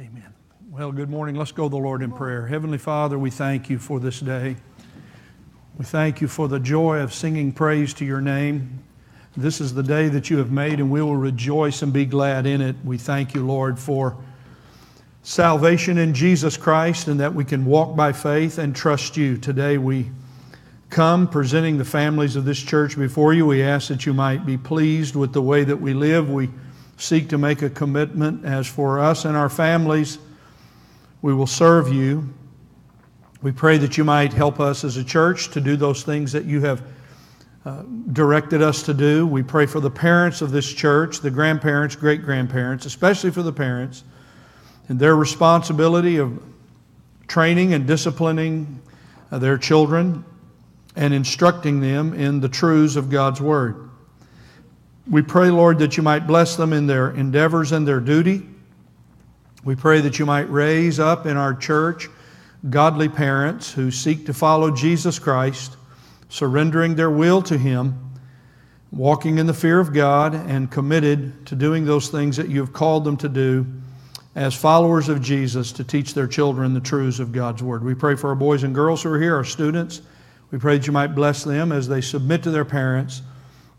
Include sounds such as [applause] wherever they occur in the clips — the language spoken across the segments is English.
Amen. Well, good morning. Let's go to the Lord in prayer. Heavenly Father, we thank you for this day. We thank you for the joy of singing praise to your name. This is the day that you have made, and we will rejoice and be glad in it. We thank you, Lord, for salvation in Jesus Christ and that we can walk by faith and trust you. Today we come presenting the families of this church before you. We ask that you might be pleased with the way that we live. We seek to make a commitment as for us and our families, we will serve you. We pray that you might help us as a church to do those things that you have uh, directed us to do. We pray for the parents of this church, the grandparents, great grandparents, especially for the parents, and their responsibility of training and disciplining uh, their children and instructing them in the truths of God's Word. We pray, Lord, that you might bless them in their endeavors and their duty. We pray that you might raise up in our church godly parents who seek to follow Jesus Christ, surrendering their will to Him, walking in the fear of God, and committed to doing those things that you have called them to do as followers of Jesus to teach their children the truths of God's Word. We pray for our boys and girls who are here, our students. We pray that you might bless them as they submit to their parents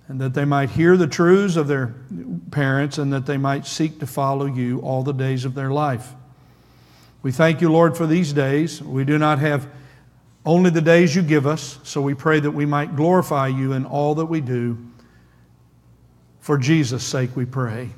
and that they might hear the truths of their parents and that they might seek to follow you all the days of their life. We thank you, Lord, for these days. We do not have only the days you give us, so we pray that we might glorify you in all that we do. For Jesus' sake, we pray.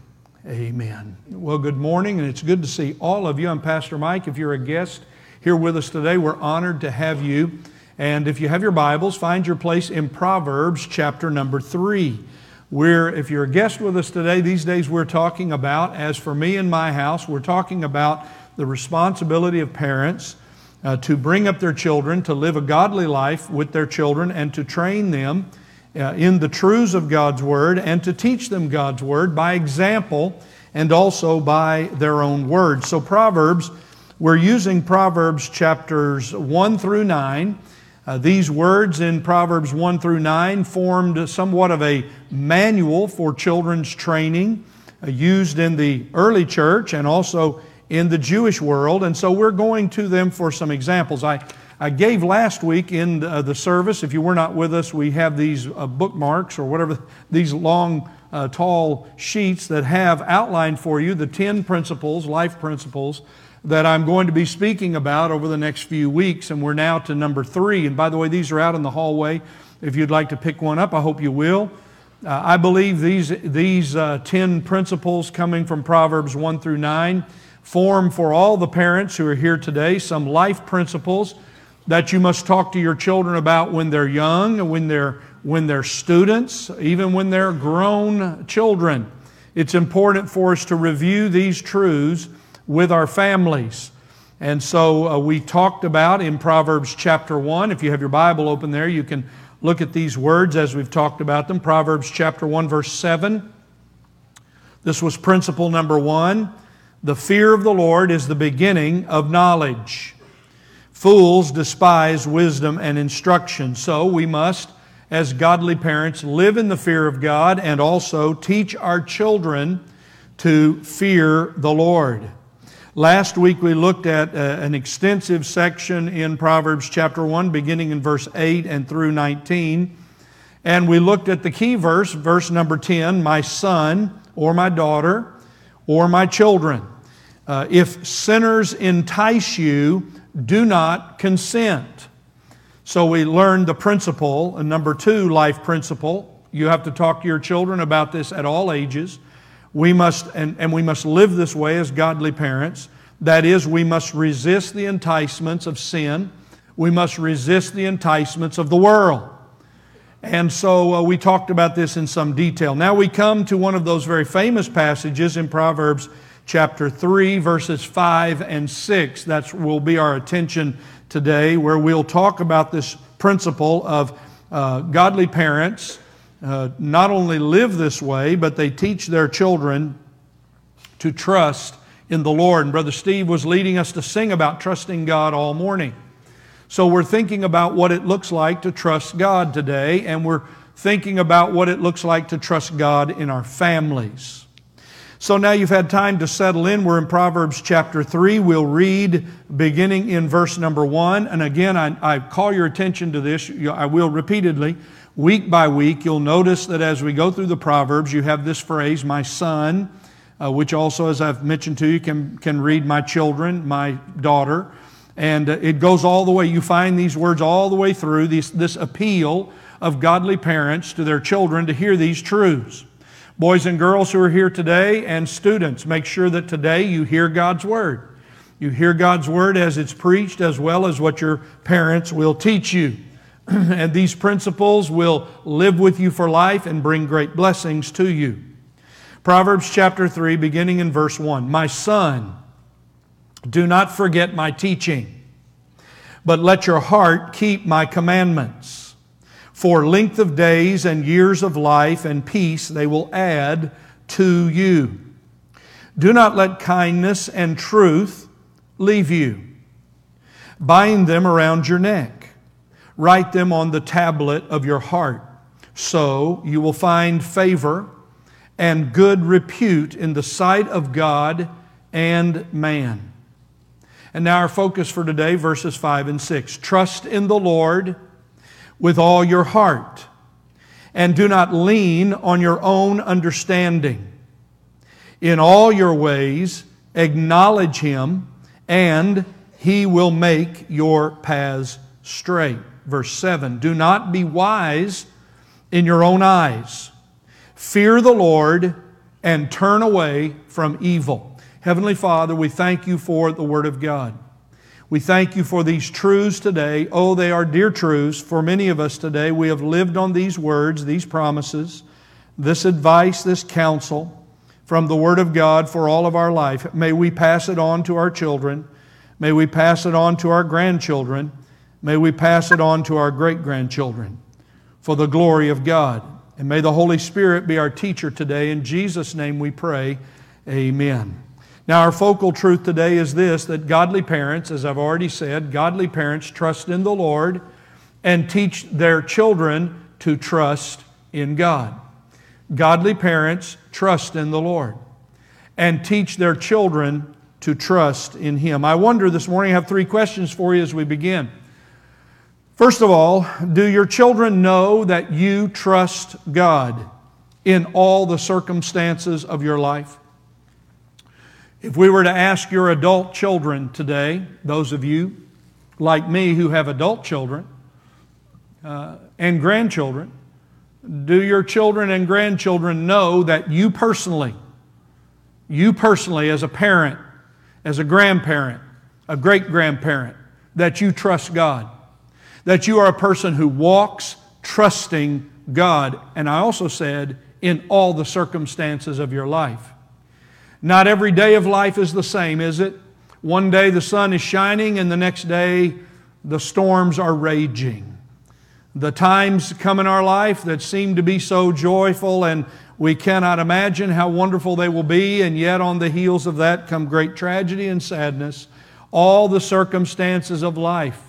Amen. Well, good morning, and it's good to see all of you. I'm Pastor Mike. If you're a guest here with us today, we're honored to have you. And if you have your Bibles, find your place in Proverbs chapter number three. We're, if you're a guest with us today, these days we're talking about, as for me and my house, we're talking about the responsibility of parents uh, to bring up their children, to live a godly life with their children, and to train them uh, in the truths of God's Word and to teach them God's Word by example and also by their own words. So, Proverbs, we're using Proverbs chapters 1 through 9. Uh, these words in Proverbs 1 through 9 formed somewhat of a manual for children's training uh, used in the early church and also in the Jewish world. And so we're going to them for some examples. I, I gave last week in the, uh, the service, if you were not with us, we have these uh, bookmarks or whatever, [laughs] these long, uh, tall sheets that have outlined for you the 10 principles, life principles that I'm going to be speaking about over the next few weeks. And we're now to number three. And by the way, these are out in the hallway. If you'd like to pick one up, I hope you will. Uh, I believe these, these uh, 10 principles coming from Proverbs 1 through 9 form for all the parents who are here today some life principles that you must talk to your children about when they're young, when they're, when they're students, even when they're grown children. It's important for us to review these truths with our families. And so uh, we talked about in Proverbs chapter 1. If you have your Bible open there, you can look at these words as we've talked about them. Proverbs chapter 1, verse 7. This was principle number one. The fear of the Lord is the beginning of knowledge. Fools despise wisdom and instruction. So we must, as godly parents, live in the fear of God and also teach our children to fear the Lord. Last week we looked at uh, an extensive section in Proverbs chapter 1, beginning in verse 8 and through 19. And we looked at the key verse, verse number 10 My son, or my daughter, or my children. Uh, if sinners entice you, do not consent. So we learned the principle, and number two, life principle. You have to talk to your children about this at all ages. We must, and, and we must live this way as godly parents. That is, we must resist the enticements of sin. We must resist the enticements of the world. And so uh, we talked about this in some detail. Now we come to one of those very famous passages in Proverbs chapter 3, verses 5 and 6. That will be our attention today, where we'll talk about this principle of uh, godly parents uh, not only live this way, but they teach their children to trust in the Lord. And Brother Steve was leading us to sing about trusting God all morning. So we're thinking about what it looks like to trust God today, and we're thinking about what it looks like to trust God in our families. So now you've had time to settle in. We're in Proverbs chapter 3. We'll read beginning in verse number 1. And again, I, I, call your attention to this. I will repeatedly, week by week. You'll notice that as we go through the Proverbs, you have this phrase, my son, uh, which also, as I've mentioned to you, can, can read my children, my daughter. And uh, it goes all the way. You find these words all the way through, this, this appeal of godly parents to their children to hear these truths. Boys and girls who are here today, and students, make sure that today you hear God's Word. You hear God's Word as it's preached, as well as what your parents will teach you. [clears throat] and these principles will live with you for life and bring great blessings to you. Proverbs chapter 3, beginning in verse 1 My son, do not forget my teaching, but let your heart keep my commandments. For length of days and years of life and peace they will add to you. Do not let kindness and truth leave you. Bind them around your neck. Write them on the tablet of your heart. So you will find favor and good repute in the sight of God and man. And now our focus for today, verses 5 and 6. Trust in the Lord with all your heart, and do not lean on your own understanding. In all your ways, acknowledge him, and he will make your paths straight. Verse 7 Do not be wise in your own eyes. Fear the Lord and turn away from evil. Heavenly Father, we thank you for the Word of God. We thank you for these truths today. Oh, they are dear truths for many of us today. We have lived on these words, these promises, this advice, this counsel from the Word of God for all of our life. May we pass it on to our children. May we pass it on to our grandchildren. May we pass it on to our great grandchildren for the glory of God. And may the Holy Spirit be our teacher today. In Jesus' name we pray. Amen. Now, our focal truth today is this that godly parents, as I've already said, godly parents trust in the Lord and teach their children to trust in God. Godly parents trust in the Lord and teach their children to trust in Him. I wonder this morning, I have three questions for you as we begin. First of all, do your children know that you trust God in all the circumstances of your life? If we were to ask your adult children today, those of you like me who have adult children uh, and grandchildren, do your children and grandchildren know that you personally, you personally as a parent, as a grandparent, a great grandparent, that you trust God? That you are a person who walks trusting God. And I also said, in all the circumstances of your life. Not every day of life is the same, is it? One day the sun is shining, and the next day the storms are raging. The times come in our life that seem to be so joyful, and we cannot imagine how wonderful they will be, and yet on the heels of that come great tragedy and sadness. All the circumstances of life,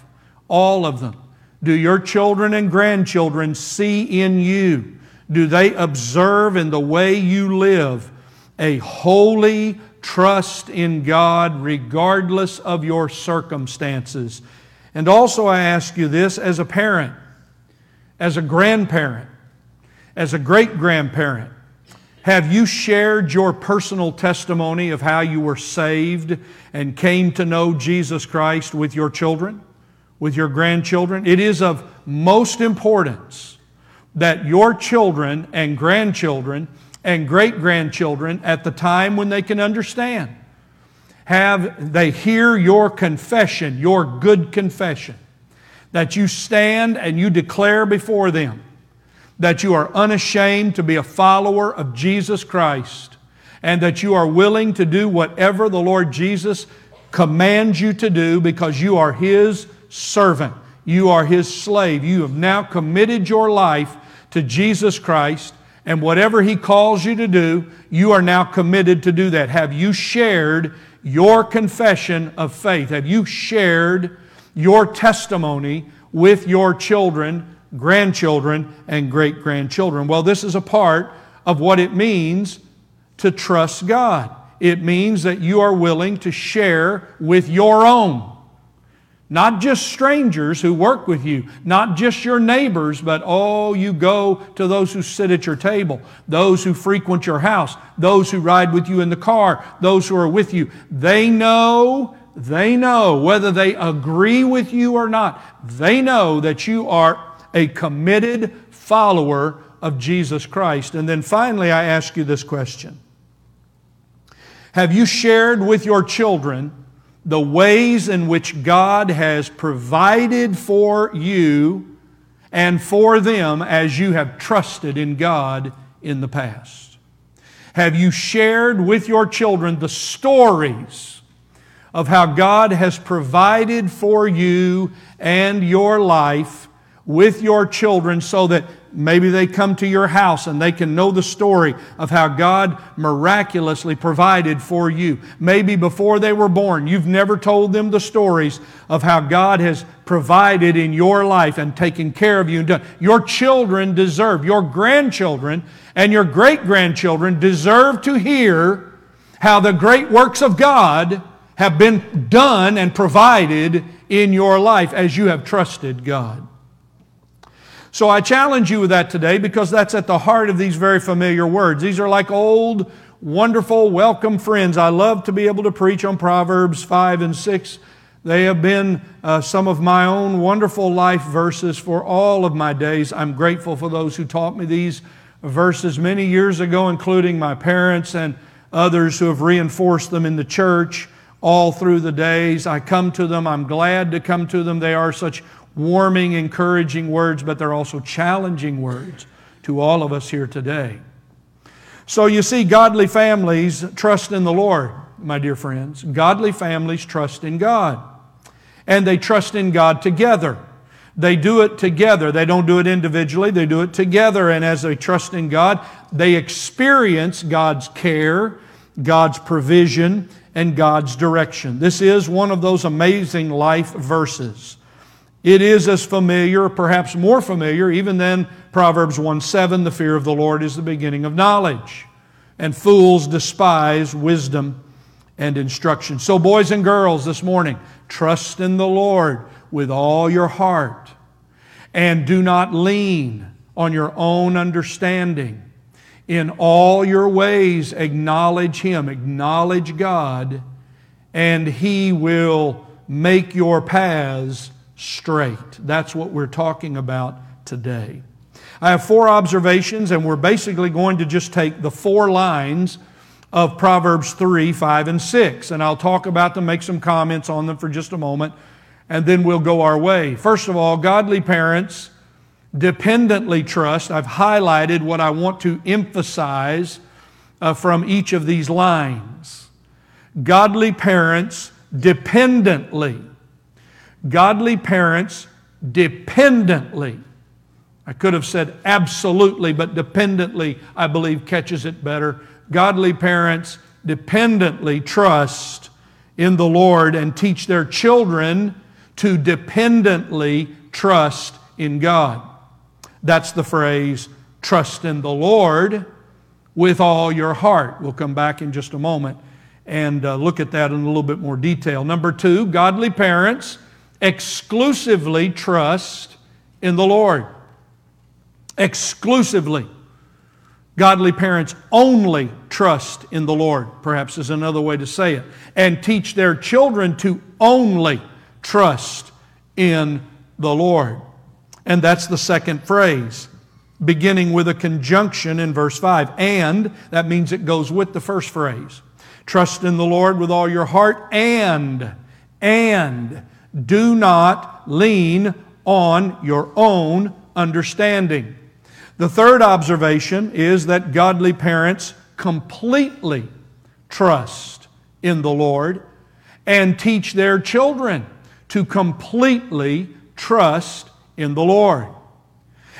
all of them. Do your children and grandchildren see in you? Do they observe in the way you live? a holy trust in God regardless of your circumstances. And also, I ask you this as a parent, as a grandparent, as a great grandparent. Have you shared your personal testimony of how you were saved and came to know Jesus Christ with your children, with your grandchildren? It is of most importance that your children and grandchildren and great grandchildren at the time when they can understand. Have they hear your confession, your good confession, that you stand and you declare before them that you are unashamed to be a follower of Jesus Christ and that you are willing to do whatever the Lord Jesus commands you to do because you are His servant. You are His slave. You have now committed your life to Jesus Christ and whatever He calls you to do, you are now committed to do that. Have you shared your confession of faith? Have you shared your testimony with your children, grandchildren, and great grandchildren? Well, this is a part of what it means to trust God. It means that you are willing to share with your own. Not just strangers who work with you, not just your neighbors, but oh, you go to those who sit at your table, those who frequent your house, those who ride with you in the car, those who are with you. They know, they know, whether they agree with you or not, they know that you are a committed follower of Jesus Christ. And then finally, I ask you this question Have you shared with your children? The ways in which God has provided for you and for them as you have trusted in God in the past? Have you shared with your children the stories of how God has provided for you and your life with your children so that maybe they come to your house and they can know the story of how God miraculously provided for you. Maybe before they were born, you've never told them the stories of how God has provided in your life and taken care of you. Your children deserve, your grandchildren and your great grandchildren deserve to hear how the great works of God have been done and provided in your life as you have trusted God. So I challenge you with that today because that's at the heart of these very familiar words. These are like old, wonderful, welcome friends. I love to be able to preach on Proverbs 5 and 6. They have been uh, some of my own wonderful life verses for all of my days. I'm grateful for those who taught me these verses many years ago, including my parents and others who have reinforced them in the church all through the days. I come to them. I'm glad to come to them. They are such warming, encouraging words, but they're also challenging words to all of us here today. So you see, godly families trust in the Lord, my dear friends. Godly families trust in God. And they trust in God together. They do it together. They don't do it individually, they do it together. And as they trust in God, they experience God's care, God's provision, and God's direction. This is one of those amazing life verses. It is as familiar, perhaps more familiar, even than Proverbs 1 7, the fear of the Lord is the beginning of knowledge. And fools despise wisdom and instruction. So, boys and girls, this morning, trust in the Lord with all your heart and do not lean on your own understanding. In all your ways, acknowledge Him, acknowledge God, and He will make your paths straight. That's what we're talking about today. I have four observations, and we're basically going to just take the four lines of Proverbs 3, 5, and 6. And I'll talk about them, make some comments on them for just a moment, and then we'll go our way. First of all, godly parents dependently trust. I've highlighted what I want to emphasize uh, from each of these lines. Godly parents dependently Godly parents dependently, I could have said absolutely, but dependently, I believe, catches it better. Godly parents dependently trust in the Lord and teach their children to dependently trust in God. That's the phrase, trust in the Lord with all your heart. We'll come back in just a moment and uh, look at that in a little bit more detail. Number two, godly parents exclusively trust in the Lord. Exclusively. Godly parents only trust in the Lord, perhaps is another way to say it, and teach their children to only trust in the Lord. And that's the second phrase, beginning with a conjunction in verse 5. And that means it goes with the first phrase. Trust in the Lord with all your heart and, and do not lean on your own understanding. The third observation is that godly parents completely trust in the Lord and teach their children to completely trust in the Lord.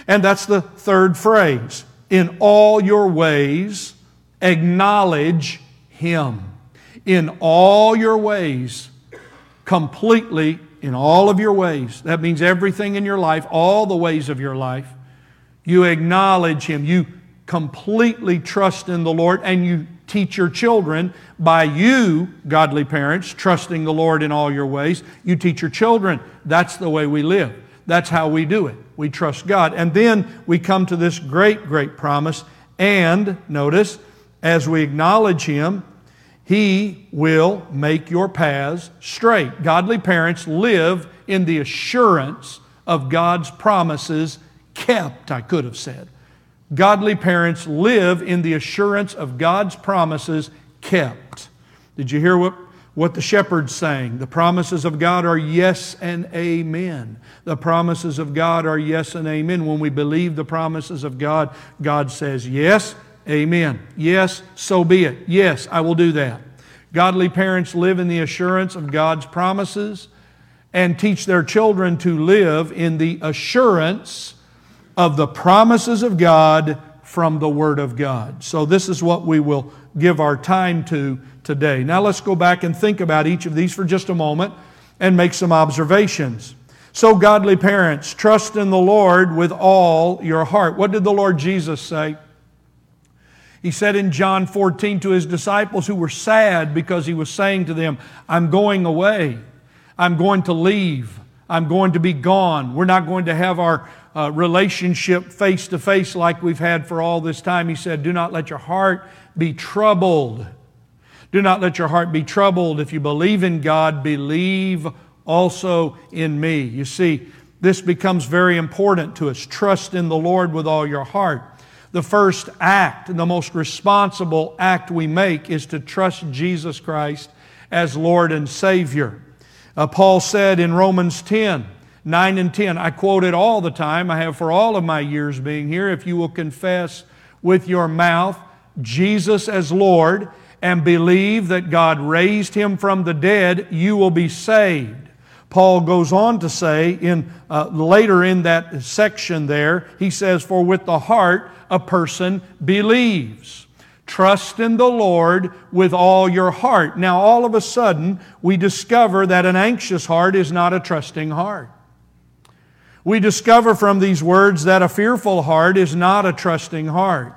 And that's the third phrase. In all your ways, acknowledge Him. In all your ways, completely in all of your ways. That means everything in your life, all the ways of your life. You acknowledge Him. You completely trust in the Lord and you teach your children by you, godly parents, trusting the Lord in all your ways. You teach your children. That's the way we live. That's how we do it. We trust God. And then we come to this great, great promise. And notice, as we acknowledge Him, He will make your paths straight. Godly parents live in the assurance of God's promises kept, I could have said. Godly parents live in the assurance of God's promises kept. Did you hear what, what the shepherd's saying? The promises of God are yes and amen. The promises of God are yes and amen. When we believe the promises of God, God says, Yes, amen. Yes, so be it. Yes, I will do that. Godly parents live in the assurance of God's promises and teach their children to live in the assurance of the promises of God from the Word of God. So, this is what we will give our time to today. Now, let's go back and think about each of these for just a moment and make some observations. So, godly parents, trust in the Lord with all your heart. What did the Lord Jesus say? He said in John 14 to his disciples who were sad because he was saying to them, I'm going away. I'm going to leave. I'm going to be gone. We're not going to have our uh, relationship face to face like we've had for all this time. He said, Do not let your heart be troubled. Do not let your heart be troubled. If you believe in God, believe also in me. You see, this becomes very important to us. Trust in the Lord with all your heart. The first act, the most responsible act we make, is to trust Jesus Christ as Lord and Savior. Uh, Paul said in Romans 10, 9 and 10, I quote it all the time, I have for all of my years being here. If you will confess with your mouth Jesus as Lord and believe that God raised him from the dead, you will be saved. Paul goes on to say in uh, later in that section there, he says, For with the heart a person believes. Trust in the Lord with all your heart. Now, all of a sudden, we discover that an anxious heart is not a trusting heart. We discover from these words that a fearful heart is not a trusting heart.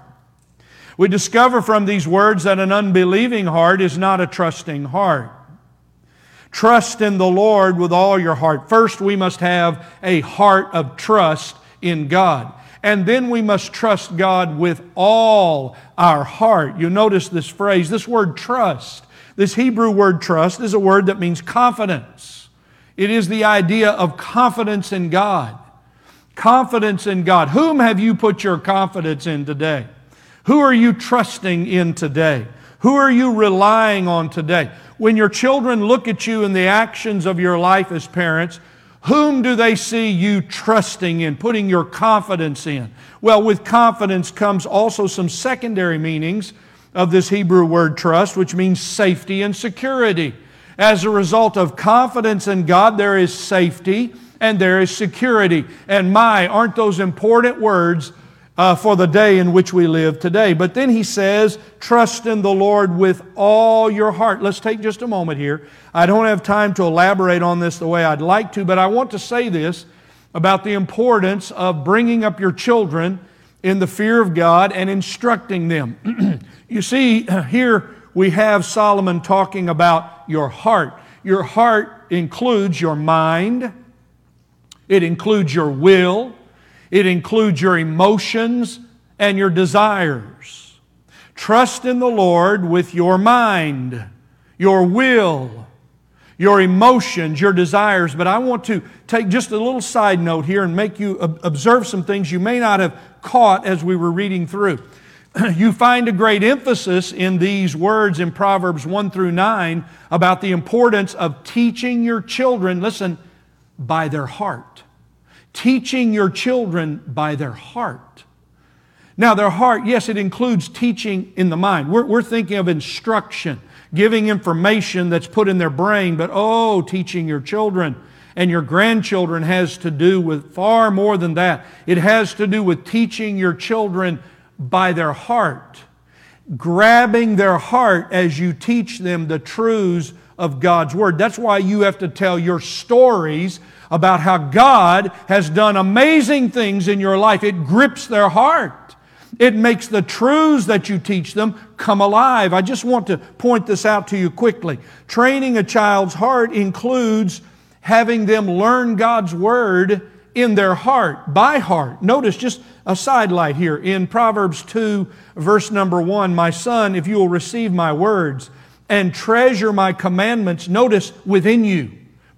We discover from these words that an unbelieving heart is not a trusting heart. Trust in the Lord with all your heart. First, we must have a heart of trust in God. And then we must trust God with all our heart. You notice this phrase, this word trust. This Hebrew word trust is a word that means confidence. It is the idea of confidence in God. Confidence in God. Whom have you put your confidence in today? Who are you trusting in today? Who are you relying on today? When your children look at you and the actions of your life as parents, whom do they see you trusting in, putting your confidence in? Well, with confidence comes also some secondary meanings of this Hebrew word trust, which means safety and security. As a result of confidence in God, there is safety and there is security. And my, aren't those important words uh, for the day in which we live today. But then he says, trust in the Lord with all your heart. Let's take just a moment here. I don't have time to elaborate on this the way I'd like to, but I want to say this about the importance of bringing up your children in the fear of God and instructing them. [clears throat] you see, [clears throat] here we have Solomon talking about your heart. Your heart includes your mind, it includes your will, it includes your emotions and your desires. Trust in the Lord with your mind, your will, your emotions, your desires. But I want to take just a little side note here and make you observe some things you may not have caught as we were reading through. [clears throat] You find a great emphasis in these words in Proverbs 1 through 9 about the importance of teaching your children, listen, by their heart teaching your children by their heart. Now, their heart, yes, it includes teaching in the mind. We're, we're thinking of instruction, giving information that's put in their brain, but oh, teaching your children and your grandchildren has to do with far more than that. It has to do with teaching your children by their heart, grabbing their heart as you teach them the truths of God's Word. That's why you have to tell your stories about how God has done amazing things in your life. It grips their heart. It makes the truths that you teach them come alive. I just want to point this out to you quickly. Training a child's heart includes having them learn God's Word in their heart, by heart. Notice just a sidelight here in Proverbs 2, verse number 1 My son, if you will receive my words and treasure my commandments, notice within you.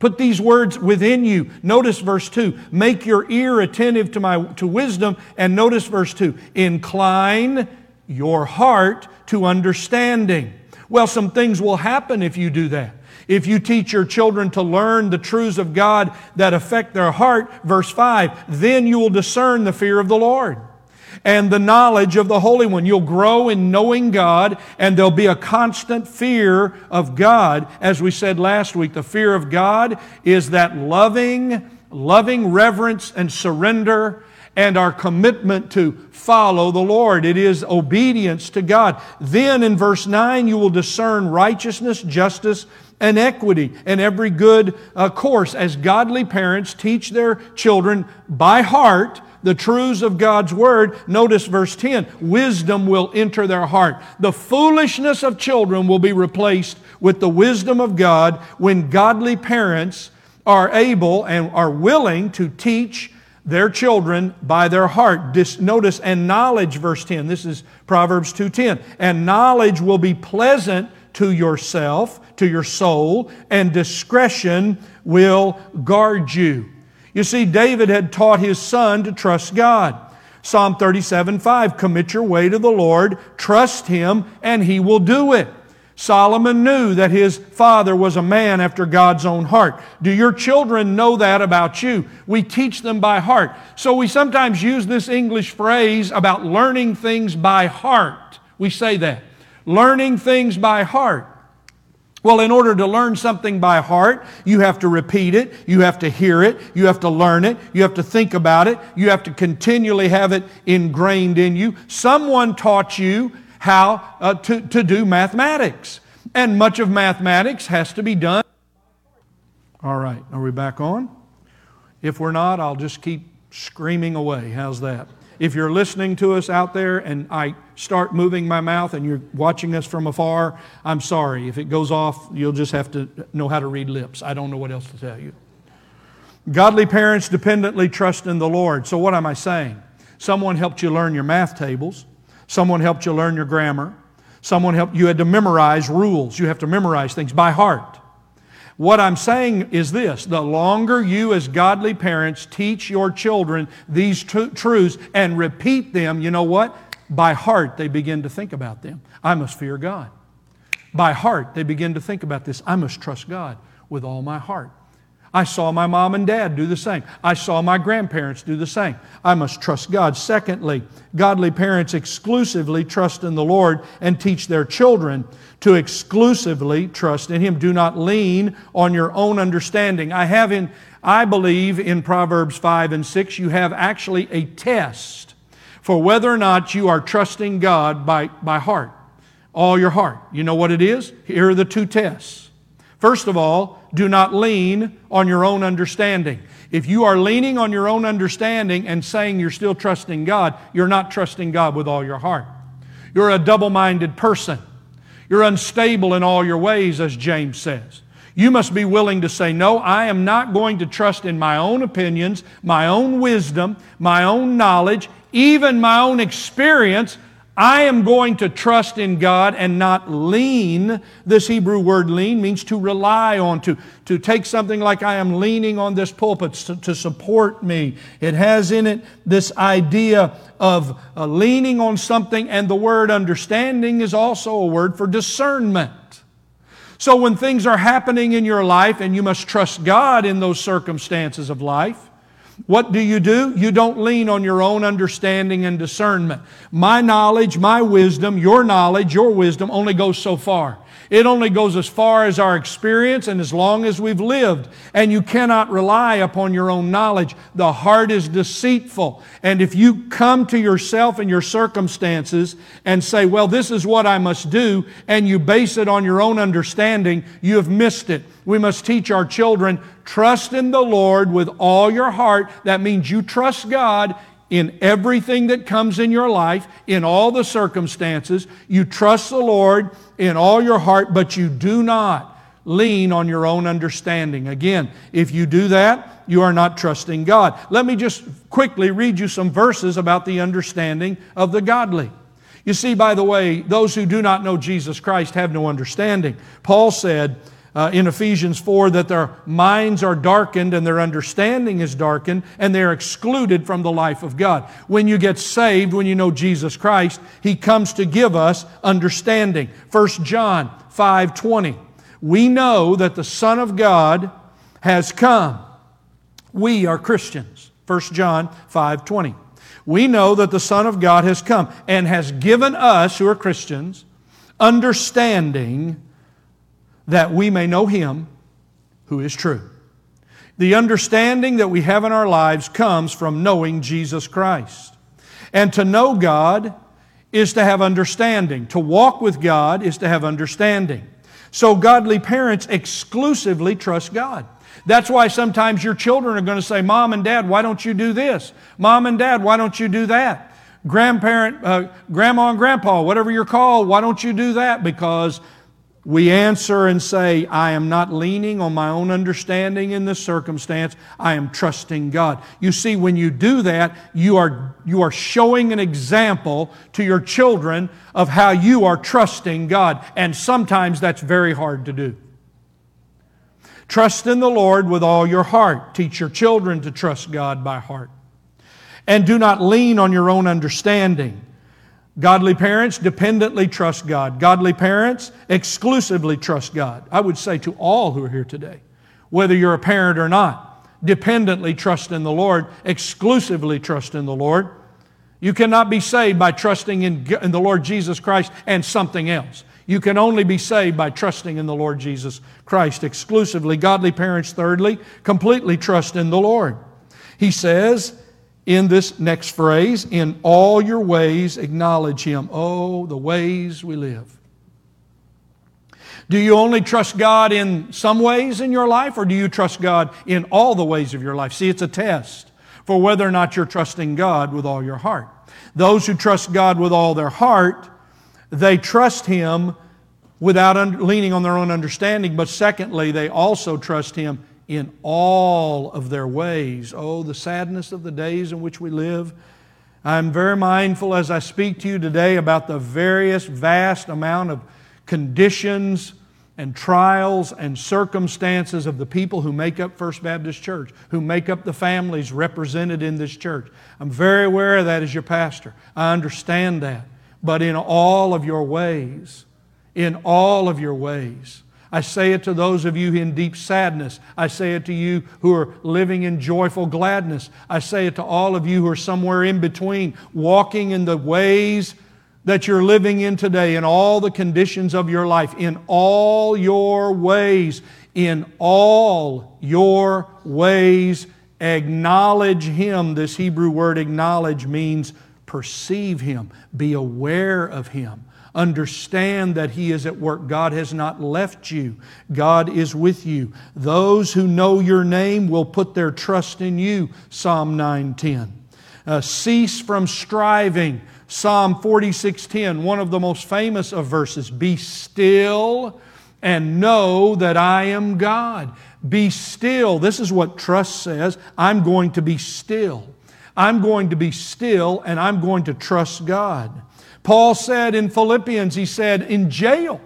Put these words within you. Notice verse 2. Make your ear attentive to, my, to wisdom. And notice verse 2. Incline your heart to understanding. Well, some things will happen if you do that. If you teach your children to learn the truths of God that affect their heart, verse 5, then you will discern the fear of the Lord and the knowledge of the Holy One. You'll grow in knowing God, and there'll be a constant fear of God. As we said last week, the fear of God is that loving, loving reverence and surrender and our commitment to follow the Lord. It is obedience to God. Then in verse 9, you will discern righteousness, justice, and equity and every good uh, course as godly parents teach their children by heart the truths of God's Word, notice verse 10 wisdom will enter their heart. The foolishness of children will be replaced with the wisdom of God when godly parents are able and are willing to teach their children by their heart. Dis, notice, and knowledge, verse 10. This is Proverbs 2.10. And knowledge will be pleasant to yourself, to your soul, and discretion will guard you. You see, David had taught his son to trust God. Psalm 37 5, commit your way to the Lord, trust him, and he will do it. Solomon knew that his father was a man after God's own heart. Do your children know that about you? We teach them by heart. So we sometimes use this English phrase about learning things by heart. We say that. Learning things by heart. Well, in order to learn something by heart, you have to repeat it, you have to hear it, you have to learn it, you have to think about it, you have to continually have it ingrained in you. Someone taught you how uh, to, to do mathematics, and much of mathematics has to be done. All right, are we back on? If we're not, I'll just keep screaming away. How's that? If you're listening to us out there and I start moving my mouth and you're watching us from afar, I'm sorry. If it goes off, you'll just have to know how to read lips. I don't know what else to tell you. Godly parents dependently trust in the Lord. So, what am I saying? Someone helped you learn your math tables, someone helped you learn your grammar, someone helped you had to memorize rules. You have to memorize things by heart. What I'm saying is this the longer you, as godly parents, teach your children these tr- truths and repeat them, you know what? By heart, they begin to think about them. I must fear God. By heart, they begin to think about this. I must trust God with all my heart. I saw my mom and dad do the same. I saw my grandparents do the same. I must trust God. Secondly, godly parents exclusively trust in the Lord and teach their children to exclusively trust in Him. Do not lean on your own understanding. I have in, I believe in Proverbs 5 and 6, you have actually a test for whether or not you are trusting God by, by heart, all your heart. You know what it is? Here are the two tests. First of all, do not lean on your own understanding. If you are leaning on your own understanding and saying you're still trusting God, you're not trusting God with all your heart. You're a double minded person. You're unstable in all your ways, as James says. You must be willing to say, No, I am not going to trust in my own opinions, my own wisdom, my own knowledge, even my own experience. I am going to trust in God and not lean. This Hebrew word lean means to rely on, to, to take something like I am leaning on this pulpit to, to support me. It has in it this idea of uh, leaning on something, and the word understanding is also a word for discernment. So when things are happening in your life and you must trust God in those circumstances of life, what do you do? You don't lean on your own understanding and discernment. My knowledge, my wisdom, your knowledge, your wisdom only goes so far. It only goes as far as our experience and as long as we've lived. And you cannot rely upon your own knowledge. The heart is deceitful. And if you come to yourself and your circumstances and say, well, this is what I must do, and you base it on your own understanding, you have missed it. We must teach our children trust in the Lord with all your heart. That means you trust God in everything that comes in your life, in all the circumstances. You trust the Lord in all your heart, but you do not lean on your own understanding. Again, if you do that, you are not trusting God. Let me just quickly read you some verses about the understanding of the godly. You see, by the way, those who do not know Jesus Christ have no understanding. Paul said uh, in Ephesians 4 that their minds are darkened and their understanding is darkened and they're excluded from the life of God. When you get saved, when you know Jesus Christ, He comes to give us understanding. 1 John 5 20 we know that the Son of God has come. We are Christians. 1 John 5 20. We know that the Son of God has come and has given us, who are Christians, understanding that we may know Him who is true. The understanding that we have in our lives comes from knowing Jesus Christ. And to know God is to have understanding. To walk with God is to have understanding. So godly parents exclusively trust God. That's why sometimes your children are going to say, Mom and Dad, why don't you do this? Mom and Dad, why don't you do that? Grandparent, uh, Grandma and Grandpa, whatever you're called, why don't you do that? Because we answer and say, I am not leaning on my own understanding in this circumstance. I am trusting God. You see, when you do that, you are, you are showing an example to your children of how you are trusting God. And sometimes that's very hard to do. Trust in the Lord with all your heart. Teach your children to trust God by heart. And do not lean on your own understanding. Godly parents dependently trust God. Godly parents exclusively trust God. I would say to all who are here today, whether you're a parent or not, dependently trust in the Lord, exclusively trust in the Lord. You cannot be saved by trusting in, in the Lord Jesus Christ and something else. You can only be saved by trusting in the Lord Jesus Christ exclusively. Godly parents, thirdly, completely trust in the Lord. He says, in this next phrase, in all your ways acknowledge Him. Oh, the ways we live. Do you only trust God in some ways in your life, or do you trust God in all the ways of your life? See, it's a test for whether or not you're trusting God with all your heart. Those who trust God with all their heart, they trust Him without leaning on their own understanding, but secondly, they also trust Him in all of their ways. Oh, the sadness of the days in which we live. I'm very mindful as I speak to you today about the various vast amount of conditions and trials and circumstances of the people who make up First Baptist Church, who make up the families represented in this church. I'm very aware of that as your pastor. I understand that. But in all of your ways, in all of your ways, I say it to those of you in deep sadness. I say it to you who are living in joyful gladness. I say it to all of you who are somewhere in between, walking in the ways that you're living in today, in all the conditions of your life, in all your ways, in all your ways, acknowledge Him. This Hebrew word acknowledge means perceive Him, be aware of Him. Understand that He is at work. God has not left you, God is with you. Those who know your name will put their trust in you. Psalm 9:10. Uh, cease from striving. Psalm 46:10, one of the most famous of verses. Be still and know that I am God. Be still. This is what trust says. I'm going to be still. I'm going to be still and I'm going to trust God. Paul said in Philippians, he said, in jail,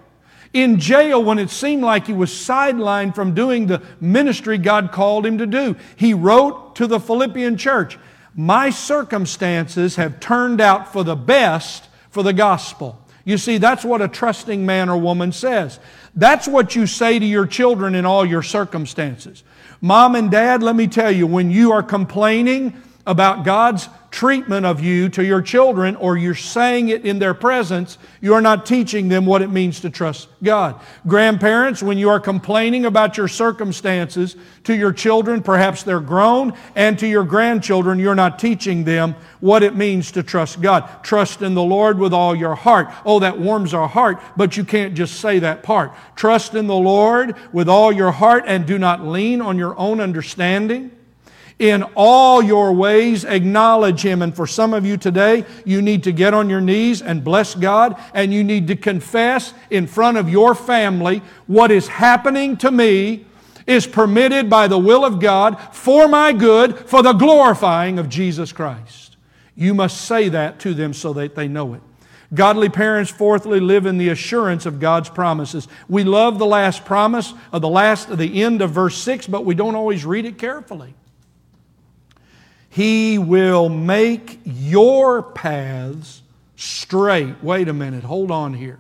in jail when it seemed like he was sidelined from doing the ministry God called him to do, he wrote to the Philippian church, My circumstances have turned out for the best for the gospel. You see, that's what a trusting man or woman says. That's what you say to your children in all your circumstances. Mom and dad, let me tell you, when you are complaining about God's treatment of you to your children or you're saying it in their presence, you are not teaching them what it means to trust God. Grandparents, when you are complaining about your circumstances to your children, perhaps they're grown, and to your grandchildren, you're not teaching them what it means to trust God. Trust in the Lord with all your heart. Oh, that warms our heart, but you can't just say that part. Trust in the Lord with all your heart and do not lean on your own understanding. In all your ways, acknowledge Him. And for some of you today, you need to get on your knees and bless God, and you need to confess in front of your family what is happening to me is permitted by the will of God for my good, for the glorifying of Jesus Christ. You must say that to them so that they know it. Godly parents, fourthly, live in the assurance of God's promises. We love the last promise of the last of the end of verse 6, but we don't always read it carefully. He will make your paths straight. Wait a minute, hold on here.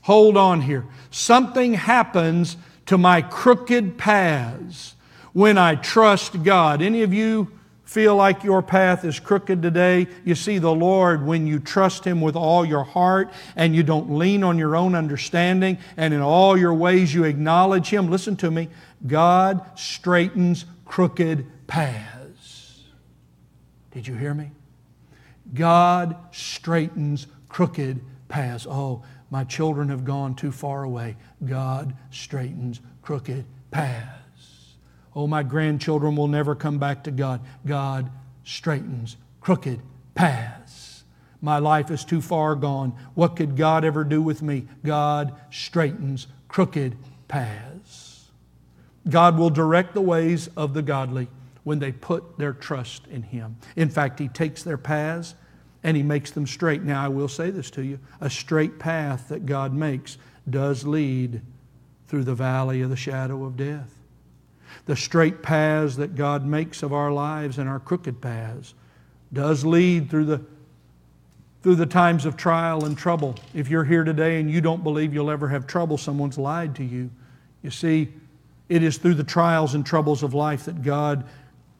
Hold on here. Something happens to my crooked paths when I trust God. Any of you feel like your path is crooked today, you see the Lord when you trust Him with all your heart and you don't lean on your own understanding and in all your ways you acknowledge Him. Listen to me. God straightens crooked paths. Did you hear me? God straightens crooked paths. Oh, my children have gone too far away. God straightens crooked paths. Oh, my grandchildren will never come back to God. God straightens crooked paths. My life is too far gone. What could God ever do with me? God straightens crooked paths. God will direct the ways of the godly when they put their trust in Him. In fact, He takes their paths and He makes them straight. Now, I will say this to you a straight path that God makes does lead through the valley of the shadow of death the straight paths that God makes of our lives and our crooked paths does lead through the through the times of trial and trouble. If you're here today and you don't believe you'll ever have trouble, someone's lied to you. You see, it is through the trials and troubles of life that God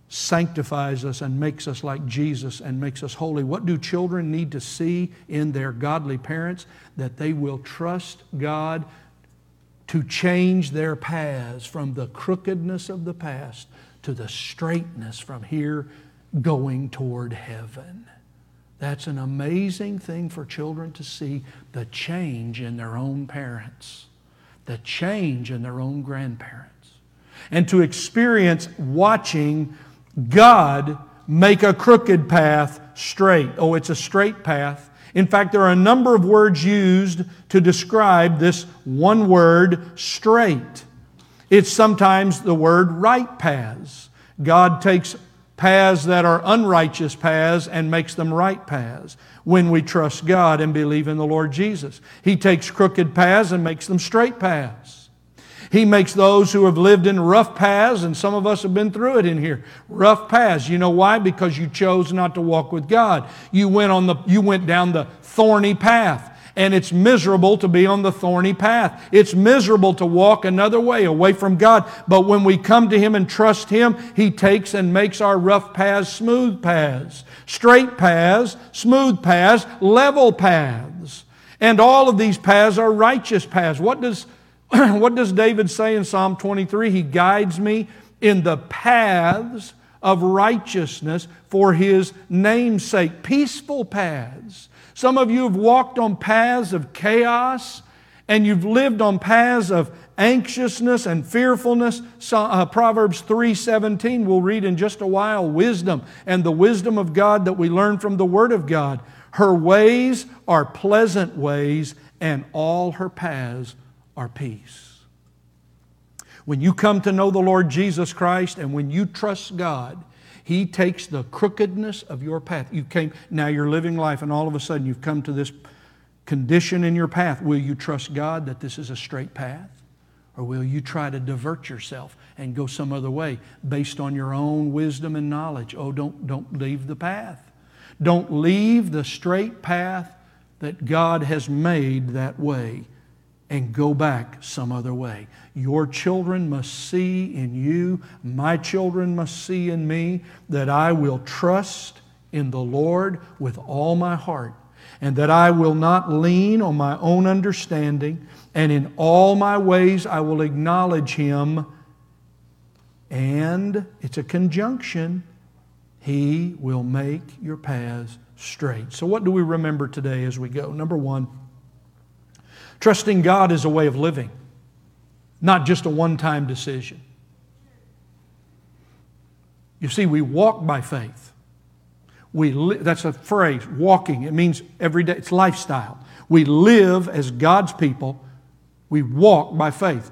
sanctifies us and makes us like Jesus and makes us holy. What do children need to see in their godly parents? That they will trust God to change their paths from the crookedness of the past to the straightness from here going toward heaven. That's an amazing thing for children to see the change in their own parents, the change in their own grandparents, and to experience watching God make a crooked path straight. Oh, it's a straight path. In fact, there are a number of words used to describe this one word, straight. It's sometimes the word right paths. God takes paths that are unrighteous paths and makes them right paths when we trust God and believe in the Lord Jesus. He takes crooked paths and makes them straight paths. He makes those who have lived in rough paths, and some of us have been through it in here. Rough paths. You know why? Because you chose not to walk with God. You went on the you went down the thorny path. And it's miserable to be on the thorny path. It's miserable to walk another way away from God. But when we come to Him and trust Him, He takes and makes our rough paths smooth paths, straight paths, smooth paths, level paths. And all of these paths are righteous paths. What does [clears throat] what does David say in Psalm 23? He guides me in the paths of righteousness for his namesake, peaceful paths. Some of you have walked on paths of chaos and you've lived on paths of anxiousness and fearfulness. So, uh, Proverbs 3:17 we'll read in just a while wisdom and the wisdom of God that we learn from the word of God. Her ways are pleasant ways and all her paths our peace. When you come to know the Lord Jesus Christ and when you trust God, He takes the crookedness of your path. You came, now you're living life, and all of a sudden you've come to this condition in your path. Will you trust God that this is a straight path? Or will you try to divert yourself and go some other way based on your own wisdom and knowledge? Oh, don't, don't leave the path. Don't leave the straight path that God has made that way and go back some other way. Your children must see in you, my children must see in me, that I will trust in the Lord with all my heart, and that I will not lean on my own understanding, and in all my ways I will acknowledge Him. And it's a conjunction. He will make your paths straight. So, what do we remember today as we go? Number one, Trusting God is a way of living, not just a one time decision. You see, we walk by faith. We li- that's a phrase, walking. It means every day, it's lifestyle. We live as God's people. We walk by faith.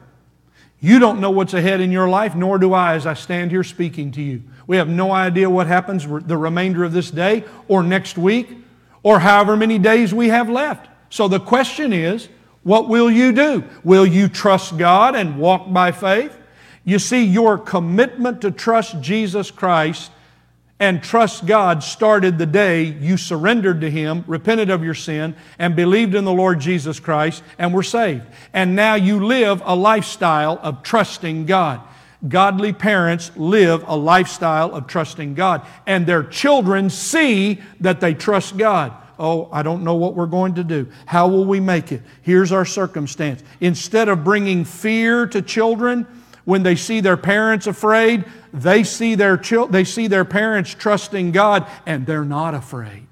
You don't know what's ahead in your life, nor do I as I stand here speaking to you. We have no idea what happens the remainder of this day or next week or however many days we have left. So the question is, what will you do? Will you trust God and walk by faith? You see, your commitment to trust Jesus Christ and trust God started the day you surrendered to Him, repented of your sin, and believed in the Lord Jesus Christ and were saved. And now you live a lifestyle of trusting God. Godly parents live a lifestyle of trusting God, and their children see that they trust God. Oh, I don't know what we're going to do. How will we make it? Here's our circumstance. Instead of bringing fear to children when they see their parents afraid, they see their, chil- they see their parents trusting God and they're not afraid.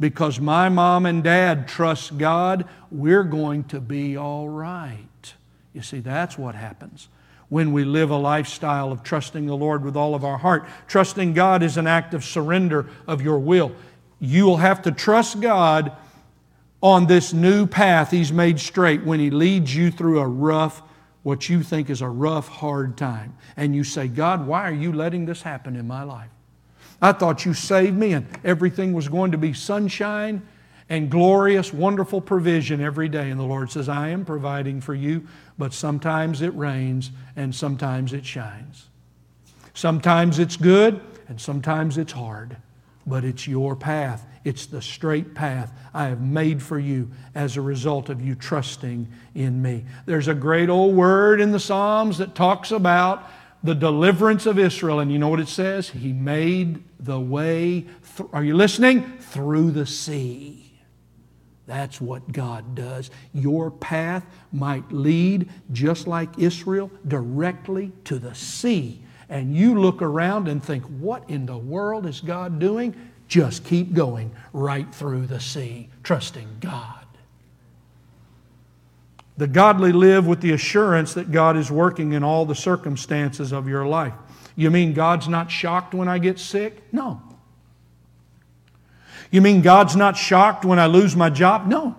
Because my mom and dad trust God, we're going to be all right. You see, that's what happens when we live a lifestyle of trusting the Lord with all of our heart. Trusting God is an act of surrender of your will. You will have to trust God on this new path He's made straight when He leads you through a rough what you think is a rough, hard time. And you say, God, why are you letting this happen in my life? I thought you saved me and everything was going to be sunshine and glorious, wonderful provision every day. And the Lord says, I am providing for you, but sometimes it rains and sometimes it shines. Sometimes it's good and sometimes it's hard, but it's your path. It's the straight path I have made for you as a result of you trusting in me. There's a great old word in the Psalms that talks about the deliverance of Israel. And you know what it says? He made the way, th- are you listening? Through the sea. That's what God does. Your path might lead, just like Israel, directly to the sea. And you look around and think, what in the world is God doing? Just keep going right through the sea, trusting God. The godly live with the assurance that God is working in all the circumstances of your life. You mean God's not shocked when I get sick? No. You mean God's not shocked when I lose my job? No.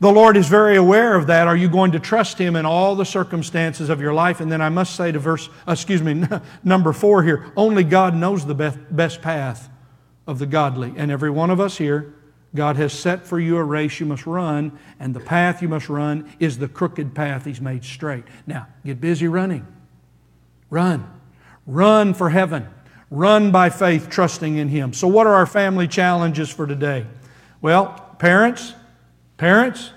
The Lord is very aware of that. Are you going to trust Him in all the circumstances of your life? And then I must say to verse, excuse me, [laughs] number four here, only God knows the best path of the godly. And every one of us here, God has set for you a race you must run, and the path you must run is the crooked path He's made straight. Now, get busy running. Run. Run for heaven. Run by faith, trusting in Him. So, what are our family challenges for today? Well, parents, Parents,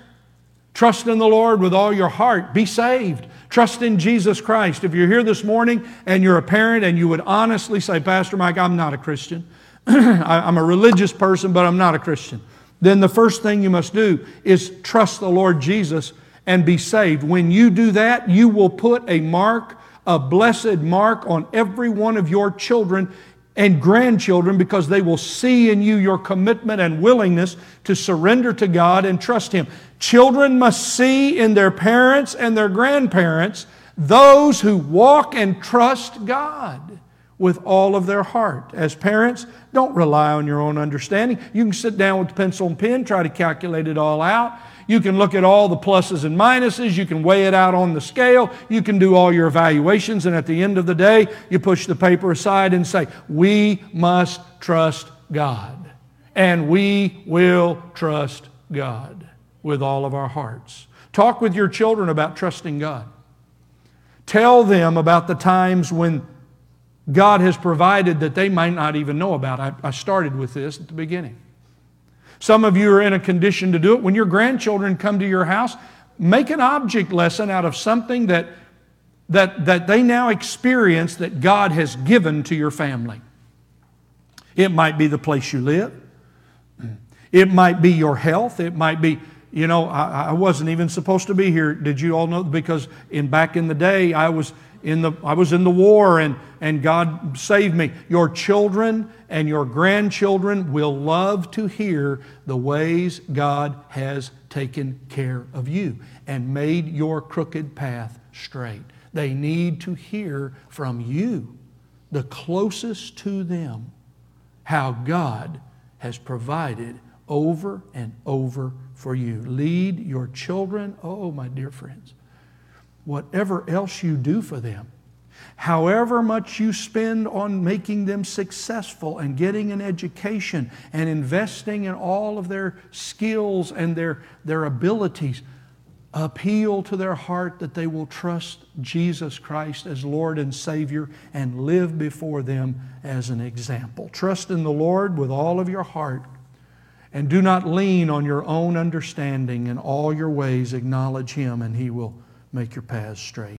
trust in the Lord with all your heart. Be saved. Trust in Jesus Christ. If you're here this morning and you're a parent and you would honestly say, Pastor Mike, I'm not a Christian. [clears throat] I'm a religious person, but I'm not a Christian. Then the first thing you must do is trust the Lord Jesus and be saved. When you do that, you will put a mark, a blessed mark on every one of your children and grandchildren because they will see in you your commitment and willingness to surrender to God and trust Him. Children must see in their parents and their grandparents those who walk and trust God with all of their heart. As parents, don't rely on your own understanding. You can sit down with pencil and pen, try to calculate it all out. You can look at all the pluses and minuses. You can weigh it out on the scale. You can do all your evaluations. And at the end of the day, you push the paper aside and say, We must trust God. And we will trust God with all of our hearts. Talk with your children about trusting God. Tell them about the times when God has provided that they might not even know about. I, I started with this at the beginning. Some of you are in a condition to do it. When your grandchildren come to your house, make an object lesson out of something that, that, that they now experience that God has given to your family. It might be the place you live. It might be your health. It might be, you know, I, I wasn't even supposed to be here. Did you all know? Because in back in the day, I was in the, I was in the war and, and God save me. Your children and your grandchildren will love to hear the ways God has taken care of you and made your crooked path straight. They need to hear from you the closest to them, how God has provided over and over for you. Lead your children, oh, my dear friends, whatever else you do for them, however much you spend on making them successful and getting an education and investing in all of their skills and their, their abilities, appeal to their heart that they will trust Jesus Christ as Lord and Savior and live before them as an example. Trust in the Lord with all of your heart and do not lean on your own understanding. In all your ways, acknowledge Him, and He will make your paths straight.